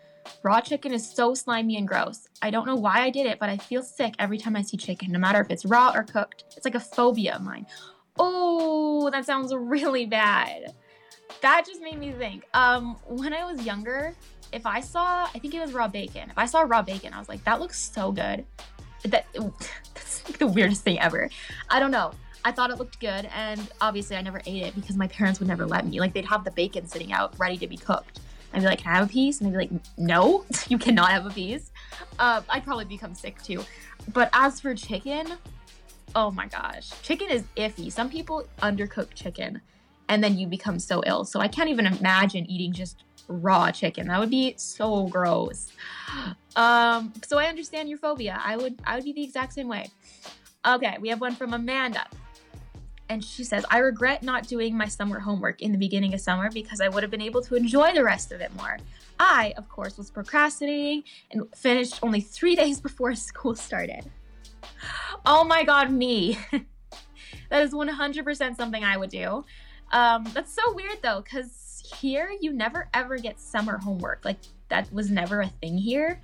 Raw chicken is so slimy and gross. I don't know why I did it, but I feel sick every time I see chicken, no matter if it's raw or cooked. It's like a phobia of mine. Oh, that sounds really bad. That just made me think. Um, when I was younger, if I saw, I think it was raw bacon. If I saw raw bacon, I was like, that looks so good. That [laughs] that's like the weirdest thing ever. I don't know. I thought it looked good, and obviously I never ate it because my parents would never let me. Like they'd have the bacon sitting out ready to be cooked. I'd be like, "Can I have a piece?" And they'd be like, "No, [laughs] you cannot have a piece." Uh, I'd probably become sick too. But as for chicken, oh my gosh, chicken is iffy. Some people undercook chicken, and then you become so ill. So I can't even imagine eating just raw chicken. That would be so gross. [gasps] Um, so I understand your phobia. I would I would be the exact same way. Okay, we have one from Amanda. And she says, I regret not doing my summer homework in the beginning of summer because I would have been able to enjoy the rest of it more. I, of course, was procrastinating and finished only three [laughs] days before school started. Oh my god, me. [laughs] that is 100% something I would do. Um, that's so weird though, because here you never ever get summer homework. Like, that was never a thing here.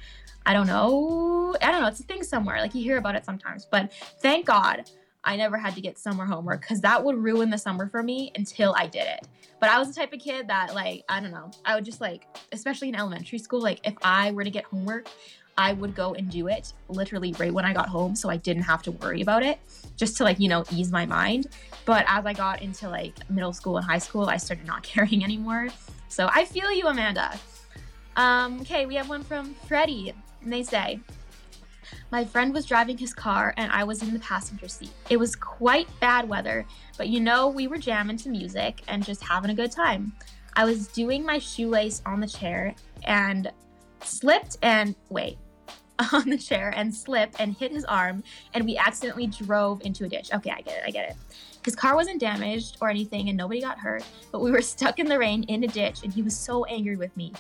I don't know. I don't know. It's a thing somewhere. Like, you hear about it sometimes. But thank God I never had to get summer homework because that would ruin the summer for me until I did it. But I was the type of kid that, like, I don't know, I would just like, especially in elementary school, like, if I were to get homework, I would go and do it literally right when I got home so I didn't have to worry about it just to, like, you know, ease my mind. But as I got into like middle school and high school, I started not [laughs] caring anymore. So I feel you, Amanda. Um, okay, we have one from Freddie, and they say, my friend was driving his car and I was in the passenger seat. It was quite bad weather, but you know, we were jamming to music and just having a good time. I was doing my shoelace on the chair and slipped and wait, [laughs] on the chair and slipped and hit his arm, and we accidentally drove into a ditch. Okay, I get it, I get it. His car wasn't damaged or anything, and nobody got hurt, but we were stuck in the rain in a ditch, and he was so angry with me.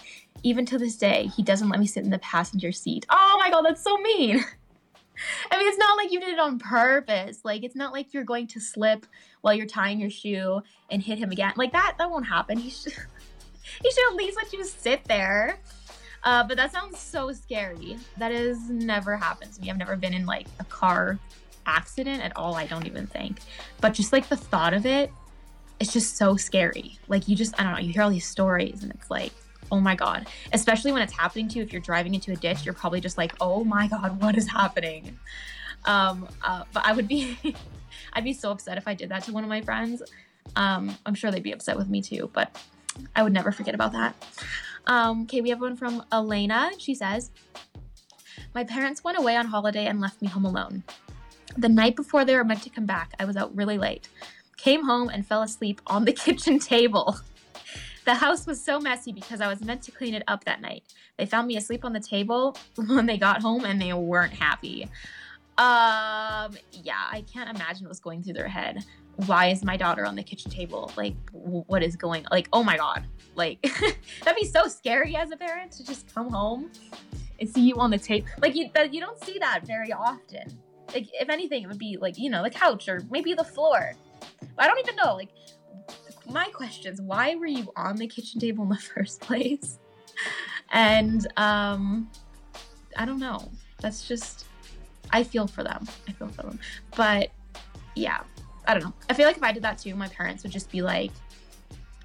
Even to this day, he doesn't let me sit in the passenger seat. Oh my god, that's so mean. [laughs] I mean, it's not like you did it on purpose. Like, it's not like you're going to slip while you're tying your shoe and hit him again. Like that, that won't happen. He should, [laughs] he should at least let you sit there. Uh, but that sounds so scary. That has never happened to me. I've never been in like a car accident at all. I don't even think. But just like the thought of it, it's just so scary. Like you just, I don't know. You hear all these stories, and it's like, oh my god especially when it's happening to you if you're driving into a ditch you're probably just like oh my god what is happening um uh, but i would be [laughs] i'd be so upset if i did that to one of my friends um i'm sure they'd be upset with me too but i would never forget about that um okay we have one from elena she says my parents went away on holiday and left me home alone the night before they were meant to come back i was out really late came home and fell asleep on the [laughs] kitchen table the house was so messy because I was meant to clean it up that night. They found me asleep on the table [laughs] when they got home and they weren't happy. Um, yeah, I can't imagine what's going through their head. Why is my daughter on the kitchen table? Like, what is going? Like, oh my god! Like, [laughs] that'd be so scary as a parent to just come home and see you on the table. Like, you you don't see that very often. Like, if anything, it would be like you know the couch or maybe the floor. I don't even know. Like, my questions why were you on the kitchen table in the [laughs] first place? And um i don't know. That's just i feel for them. I feel for them. But yeah i don't know. I feel like if i did that too my parents would just be like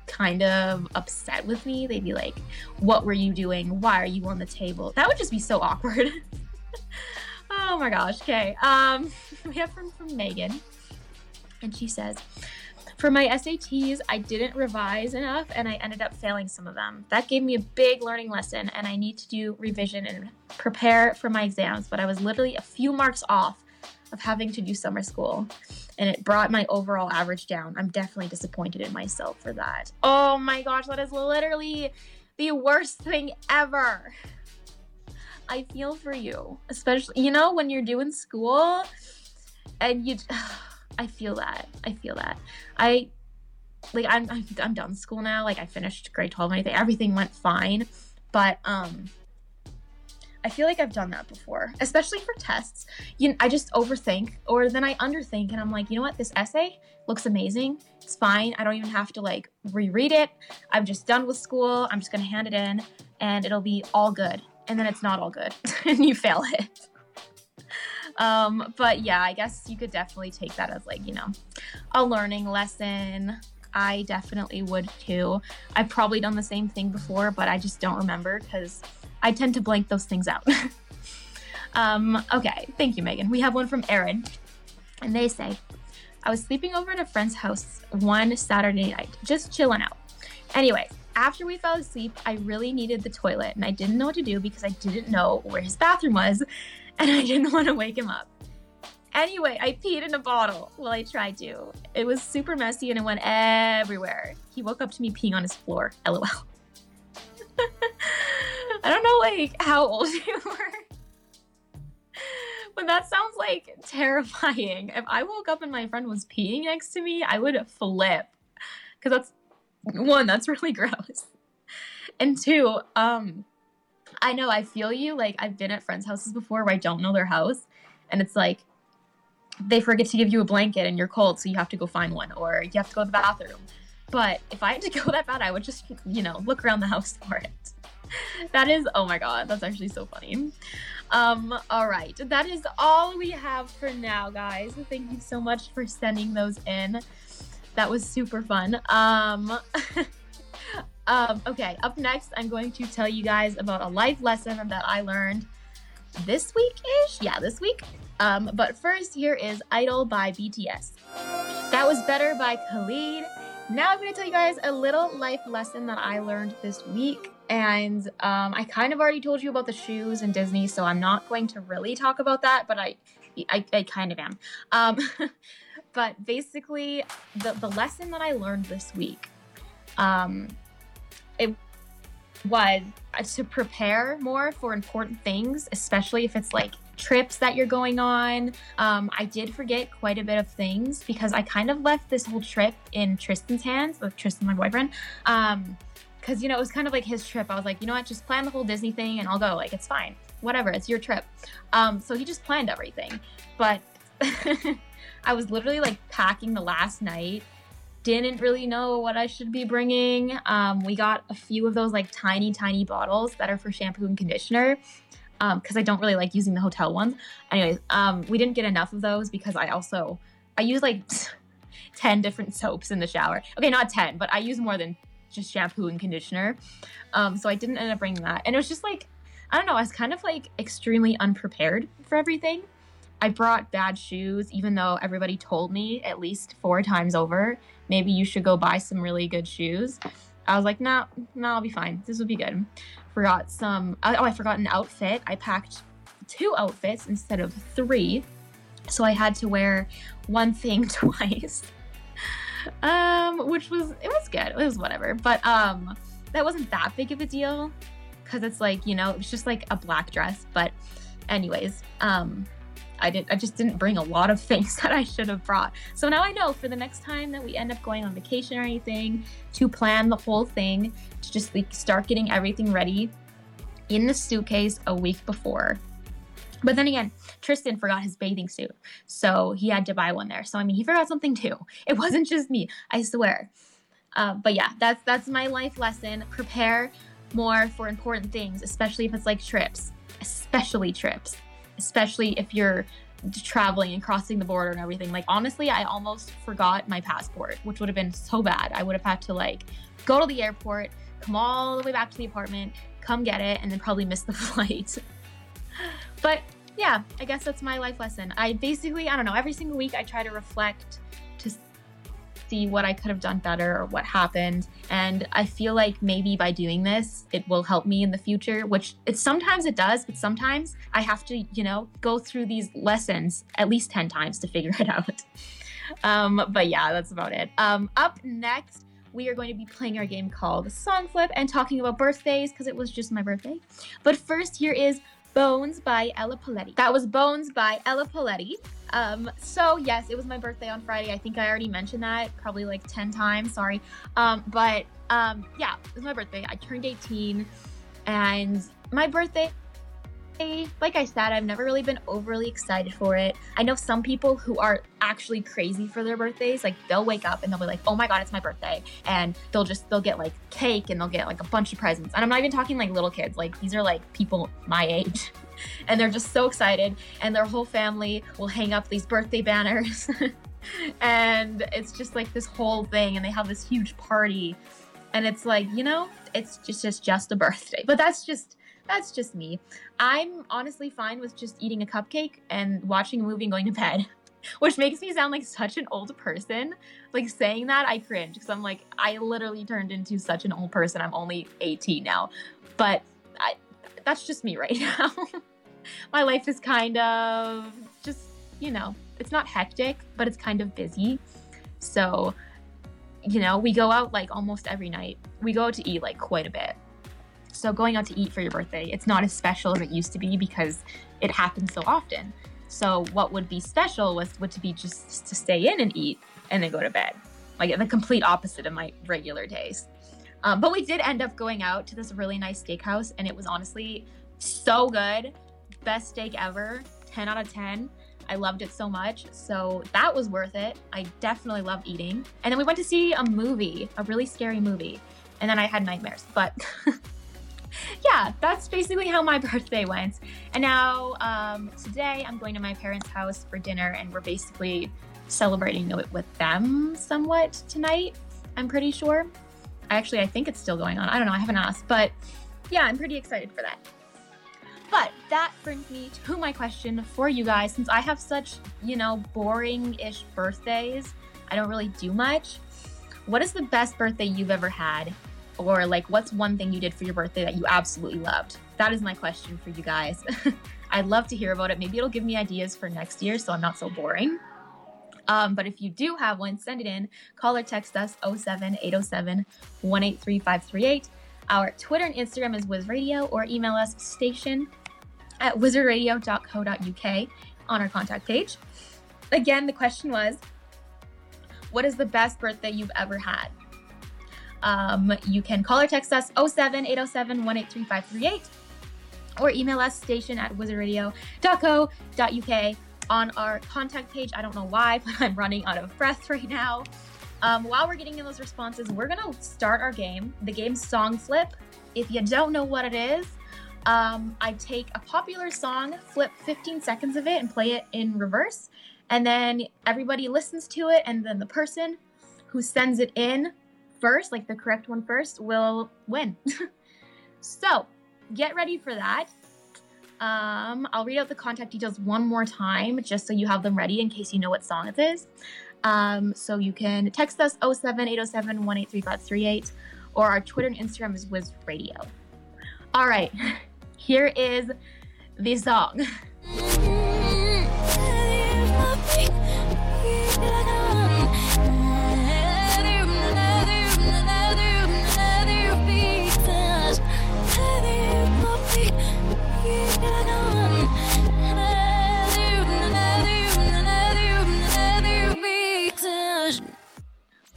kind of upset with me. They'd be like what were you doing? Why are you on the table? That would just be so awkward [laughs] oh my gosh okay um [laughs] we have from from megan and she says for my SATs, I didn't revise enough and I ended up failing some of them. That gave me a big learning lesson, and I need to do revision and prepare for my exams. But I was literally a few marks off of having to do summer school, and it brought my overall average down. I'm definitely disappointed in myself for that. Oh my gosh, that is literally the worst thing ever. I feel for you, especially, you know, when you're doing school and you. [sighs] I feel that. I feel that. I like I'm, I'm I'm done school now. Like I finished grade 12 and everything. Everything went fine. But um I feel like I've done that before, especially for tests. You I just overthink or then I underthink and I'm like, you know what? This essay looks amazing. It's fine. I don't even have to like reread it. I'm just done with school. I'm just to hand it in and it'll be all good. And then it's not all good [laughs] and you fail it. Um, but yeah, I guess you could definitely take that as like, you know, a learning lesson. I definitely would too. I've probably done the same thing before, but I just don't remember because I tend to blank those things out. [laughs] um, okay, thank you, Megan. We have one from Erin, and they say, I was sleeping over at a friend's house one Saturday night, just chilling out. Anyway, after we fell asleep, I really needed the toilet, and I didn't know what to do because I didn't know where his bathroom was, [laughs] and I didn't want to wake him up. Anyway, I peed in a bottle. Well, I tried to. It was super messy and it went everywhere. He woke up to me peeing on his floor. LOL. [laughs] I don't know, like, how old [laughs] you were. But that sounds like terrifying. If I woke up and my friend was peeing next to me, I would flip. Because that's one, that's really [laughs] gross. And two, um, I know I feel you. Like, I've been at friends' houses before where I don't know their house. And it's like, they forget to give you a blanket and you're cold, so you have to go find one, or you have to go to the bathroom. But if I had to [laughs] go that bad, I would just, you know, look around the house [laughs] for it. that is, oh my god, that's actually so funny. Um, all right, that is all we have for now, guys. Thank you so much for sending those in. That was super fun. Um, [laughs] um, okay, up next, I'm going to tell you guys about a life lesson that I learned this week ish. Yeah, this week. Um, but first, here is Idol by BTS. That was Better by Khalid. Now I'm going to tell you guys a little life lesson that I learned this week. And um, I kind of already told you about the shoes and Disney, so I'm not going to really talk about that, but I, I, I kind of am. Um, [laughs] but basically, the, the lesson that I learned this week, um, it was to prepare more for important things, especially if it's like trips that you're going on. Um, I did forget quite a bit of things because I kind of left this whole trip in Tristan's hands with Tristan, my boyfriend. Um, because you know it was kind of like his trip. I was like, you know what, just plan the whole Disney thing and I'll go. Like it's fine, whatever. It's your trip. Um, so he just planned everything, but [laughs] I was literally like packing the last night. Didn't really know what I should be bringing. Um, we got a few of those like tiny, tiny bottles that are for shampoo and conditioner because um, I don't really like using the hotel ones. Anyways, um, we didn't get enough of those because I also I use like [laughs] 10 different soaps in the shower. Okay, not 10, but I use more than just shampoo and conditioner. Um, so I didn't end up bringing that. And it was just like, I don't know, I was kind of like extremely unprepared for everything. I brought bad shoes, even though everybody told me at least four times over, maybe you should go buy some really good shoes. I was like, no, nah, no, nah, I'll be fine. This will be good. Forgot some, oh, I forgot an outfit. I packed two outfits instead of three. So I had to wear one thing [laughs] twice. um, which was, it was good. It was whatever. But um, that wasn't that big of a deal because it's like, you know, it was just like a black dress. But anyways, um, I didn't I just didn't bring a lot of things [laughs] that I should have brought. So now I know for the next time that we end up going on vacation or anything to plan the whole thing to just like start getting everything ready in the suitcase a week before. But then again, Tristan forgot his bathing suit. So he had to buy one there. So I mean, he forgot something too. [laughs] It wasn't just me, I swear. Uh, but yeah, that's that's my life lesson. Prepare more for important things, especially if it's like trips, especially trips especially if you're traveling and crossing the border and everything. Like honestly, I almost forgot my passport, which would have been so bad. I would have had to like go to the airport, come all the way back to the apartment, come get it, and then probably miss the [laughs] flight. but yeah, I guess that's my life lesson. I basically, I don't know, every single week I try to reflect see what I could have done better or what happened. And I feel like maybe by doing this, it will help me in the future, which it sometimes it does, but sometimes I have to, you know, go through these lessons at least 10 times to [laughs] figure it out. Um, but yeah, that's about it. Um, up next, we are going to be playing our game called Song Flip and talking about birthdays because it was just my birthday. But first, here is Bones by Ella Poletti. That was Bones by Ella Poletti. Um, so yes, it was my birthday on Friday. I think I already mentioned that probably like 10 times, sorry. Um, but um, yeah, it was my birthday. I turned 18 and my birthday birthday, like I said, I've never really been overly excited for it. I know some people who are actually crazy for their birthdays. Like they'll wake up and they'll be like, "Oh my god, it's my birthday," and they'll just they'll get like cake and they'll get like a bunch of presents. And I'm not even talking like little kids. Like these are like people my age. [laughs] And they're just so excited, and their whole family will hang up these birthday banners. [laughs] and it's just like this whole thing, and they have this huge party. And it's like, you know, it's just just just a birthday. But that's just that's just me. I'm honestly fine with just eating a cupcake and watching a movie and going to bed, [laughs] which makes me sound like such an old person. Like saying that, I cringe because I'm like, I literally turned into such an old person. I'm only 18 now, but I, that's just me right [laughs] now. My life is kind of just, you know, it's not hectic, but it's kind of busy. So, you know, we go out like almost every night. We go out to eat like quite a bit. So going out to eat for your birthday, it's not as special as it used to be because it happens so often. So what would be special was would to be just to stay in and eat and then go to bed, like the complete opposite of my regular days. Um, but we did end up going out to this really nice steakhouse, and it was honestly so good, best steak ever, 10 out of 10. I loved it so much. So that was worth it. I definitely love eating. And then we went to see a movie, a really scary movie. And then I had nightmares. But [laughs] yeah, that's basically how my [laughs] birthday went. And now um, today I'm going to my parents' house for dinner, and we're basically celebrating it with them somewhat tonight. I'm pretty sure. Actually, I think it's still going on. I don't know. I haven't asked, but yeah, I'm pretty excited for that. But that brings me to my question for you guys. Since I have such, you know, boring ish birthdays, I don't really do much. What is the best birthday you've ever had? Or, like, what's one thing you did for your birthday that you absolutely loved? That is my question for you guys. [laughs] I'd love to hear about it. Maybe it'll give me ideas for next year so I'm not so boring. Um, but if you do have one, send it in. Call or text us 07 807 183538. Our Twitter and Instagram is WizRadio or email us station at wizardradio.co.uk on our contact page. Again, the question was What is the best birthday you've ever had? Um, you can call or text us 07 807 183538 or email us station at wizardradio.co.uk on our contact page. I don't know why, [laughs] but I'm running out of breath [laughs] right now. Um, while we're getting in those responses, we're gonna start our game. The game's Song Flip. If you don't know what it is, um, I take a popular song, flip 15 seconds of it, and play it in reverse. And then everybody listens to it, and then the person who sends it in first, like the correct one first, will win. [laughs] so get ready for that. Um, I'll read out the contact details one more time just so you have them ready in case you know what song it is. Um, so you can text us 07 807 183538 or our Twitter and Instagram is Wiz Radio. All right, [laughs] here is the song. [laughs]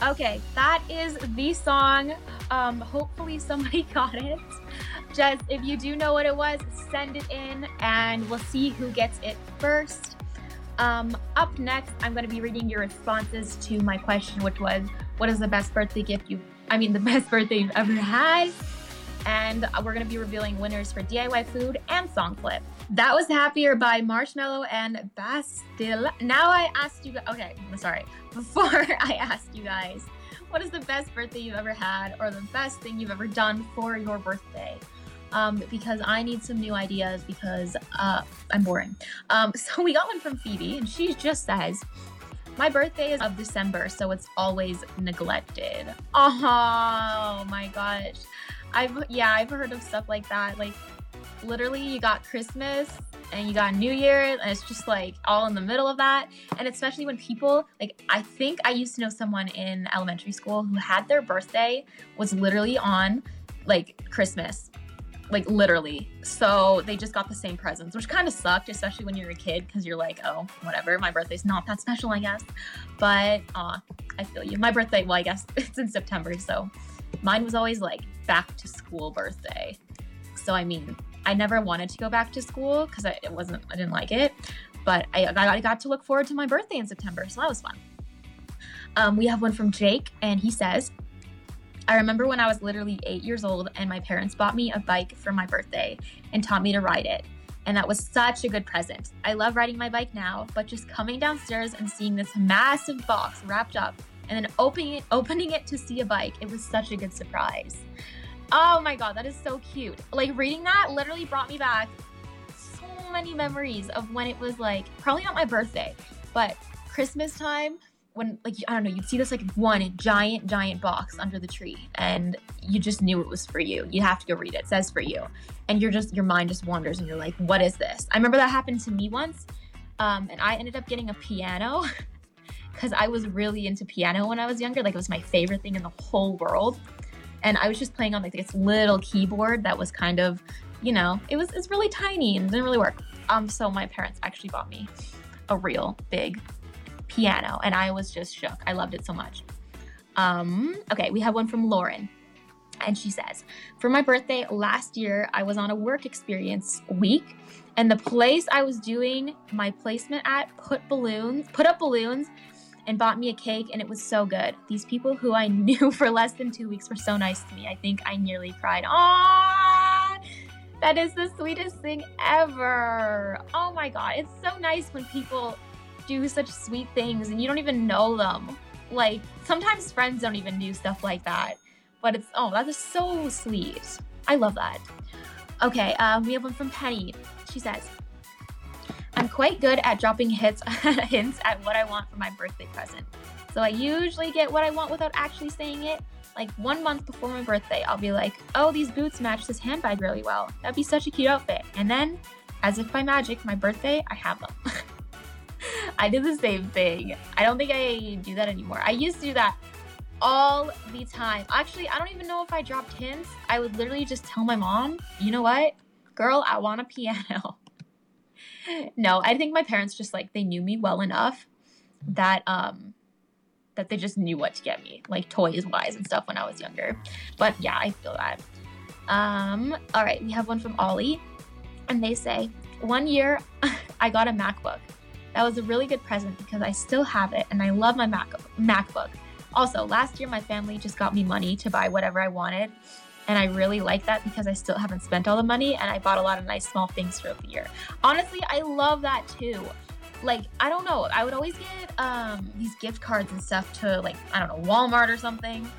Okay, that is the song. Um, hopefully somebody [laughs] got it. Just if you do know what it was, send it in and we'll see who gets it first. Um, up next, I'm going to be reading your responses to my question, which was, "What is the best birthday gift you? I mean, the [laughs] best birthday you've ever had?" And we're going to be revealing winners for DIY food and song flip. That was Happier by Marshmello and Bastille. Now I asked you, okay, I'm sorry. [laughs] Before I asked you guys, what is the best birthday you've ever had or the best thing you've ever done for your birthday? Um, because I need some new ideas because uh, I'm boring. Um, [laughs] so we got one from Phoebe, and she just says, my birthday is of December, so it's always neglected. Oh my gosh. I've yeah, I've heard of stuff like that. Like literally you got Christmas and you got New Year and it's just like all in the middle of that. And especially when people like I think I used to know someone in elementary school who had their birthday was literally on like Christmas. Like literally. So they just got the same presents, which kind of sucked, especially when you're a kid, because you're like, oh, whatever, my birthday's not that special, I guess. But uh, I feel you. My birthday, well, I guess [laughs] it's in September, so mine was always like back to school birthday. So I mean, I never wanted to go back to school because it wasn't, I didn't like it. But I, I got to look forward to my birthday in September, so that was fun. Um, we have one from Jake, and he says, I remember when I was literally eight years old and my parents bought me a bike for my birthday and taught me to ride it. And that was such a good present. I love riding my bike now, but just coming downstairs and seeing this massive box wrapped up and then opening it, opening it to see a bike, it was such a good surprise. Oh my god, that is so cute. Like reading that literally brought me back so many memories of when it was like probably not my birthday, but Christmas time when like I don't know, you'd see this like one giant giant box under the tree, and you just knew it was for you. You have to go read it. It says for you, and you're just your mind just wanders, and you're like, what is this? I remember that happened to me once, um, and I ended up getting a piano. [laughs] Because I was really into piano when I was younger. Like, it was my favorite thing in the whole world. And I was just playing on like this little keyboard that was kind of, you know, it was it's really tiny and didn't really work. Um, so my parents actually bought me a real big piano, and I was just shook. I loved it so much. Um, okay, we have one from Lauren. And she says, For my birthday last year, I was on a work experience week, and the place I was doing my placement at put balloons, put up balloons, and bought me a cake, and it was so good. These people who I [laughs] knew for less than two weeks were so nice to me. I think I nearly cried. Aww! That is the sweetest thing ever. Oh my god, it's so nice when people do such sweet things and you don't even know them. Like sometimes friends don't even do stuff like that. But it's oh, that is so sweet. I love that. Okay, um, we have one from Penny. She says, I'm quite good at dropping hits [laughs] hints at what I want for my birthday present. So I usually get what I want without actually saying it. Like one month before my birthday, I'll be like, oh, these boots match this handbag really well. That'd be such a cute outfit. And then, as if by magic, my birthday, I have them. [laughs] I did the same thing. I don't think I do that anymore. I used to do that all the time. Actually, I don't even know if I dropped hints. I would literally just tell my mom, you know what? Girl, I want a piano. [laughs] no, I think my parents just like they knew me well enough that um that they just knew what to get me, like toys wise and stuff when I was younger. But yeah, I feel that. Um, all right, we have one from Ollie, and they say, one year [laughs] I got a MacBook. That was a really good present because I still have it and I love my Mac- MacBook. Also, last year my family just got me money to buy whatever I wanted. And I really like that because I still haven't spent all the money and I bought a lot of nice small things throughout the year. Honestly, I love that too. Like, I don't know, I would always get um, these gift cards and stuff to, like, I don't know, Walmart or something.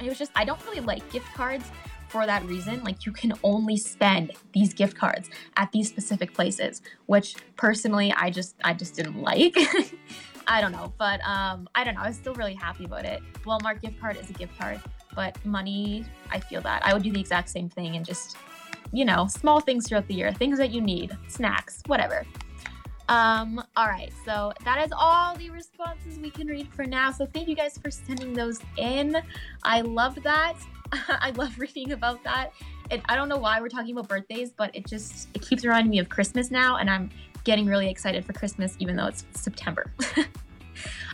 it was just, I don't really like gift cards for that reason. Like you can only spend these gift cards at these specific places, which personally I just I just didn't like. [laughs] I don't know, but um I don't know. I was still really happy about it. Walmart gift card is a gift card, but money, I feel that. I would do the exact same thing and just you know, small things throughout the year, things that you need, snacks, whatever. Um, all right, so that is all the responses we can read for now. So thank you guys for sending those in. I love that. [laughs] I love reading about that. I don't know why we're talking about birthdays, but it just it keeps reminding me of Christmas now, and I'm getting really excited for Christmas, even though it's September. [laughs]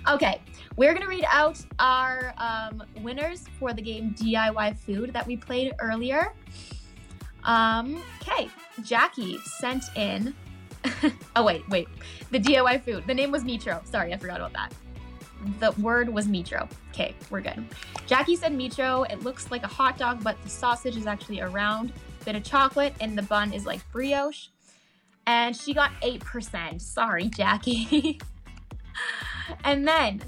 okay, we're gonna read out our um, winners for the game DIY Food that we played earlier. Um, okay, Jackie sent in. [laughs] oh wait, wait, the DIY Food. The name was Mitro. Sorry, I forgot about that the word was mitro. Okay, we're good. Jackie said mitro. It looks like a hot dog, but the sausage is actually a round bit of chocolate, and the bun is like brioche. And she got 8%. Sorry, Jackie. [laughs] and then,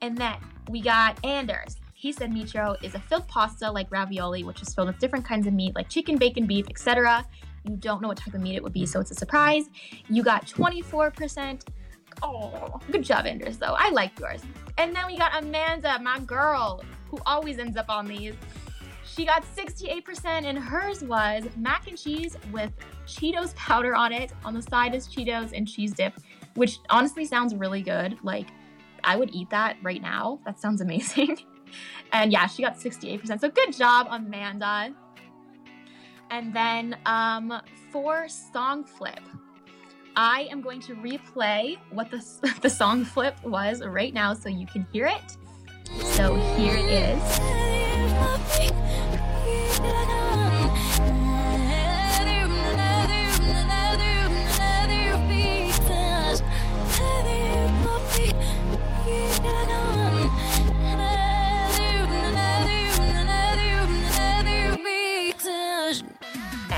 and then we got Anders. He said mitro is a filled pasta like ravioli, which is filled with different kinds of meat like chicken, bacon, beef, etc. You don't know what type of meat it would be, so it's a surprise. You got 24%. Oh, good job, Anders, though. I like yours. And then we got Amanda, my girl, who always ends up on these. She got 68%, and hers was mac and cheese with Cheetos powder on it. On the side is Cheetos and cheese dip, which honestly sounds really good. Like, I would eat that right now. That sounds amazing. [laughs] and yeah, she got 68%. So good job, Amanda. And then um, for Song Flip, I am going to replay what the, [laughs] the song flip was right now so you can hear it. So here it is.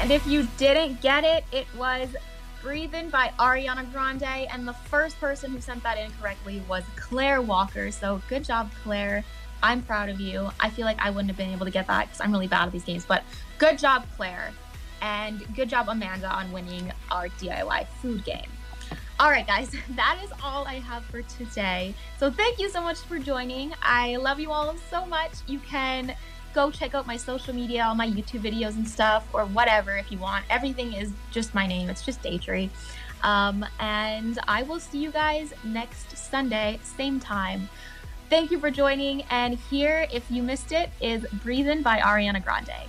And if you didn't get it, it was Breathing by Ariana Grande. And the first person who sent that incorrectly was Claire Walker. So good job, Claire. I'm proud of you. I feel like I wouldn't have been able to get that because I'm really bad at these games. But good job, Claire. And good job, Amanda, on winning our DIY food game. All right, guys, [laughs] that is all I have for today. So thank you so much for joining. I love you all so much. You can go check out my social media, all my YouTube videos and stuff, or whatever if you want. Everything is just my name. It's just Daytree. Um, and I will see you guys next Sunday, same time. Thank you for joining. And here, if you missed it, is Breathin' by Ariana Grande.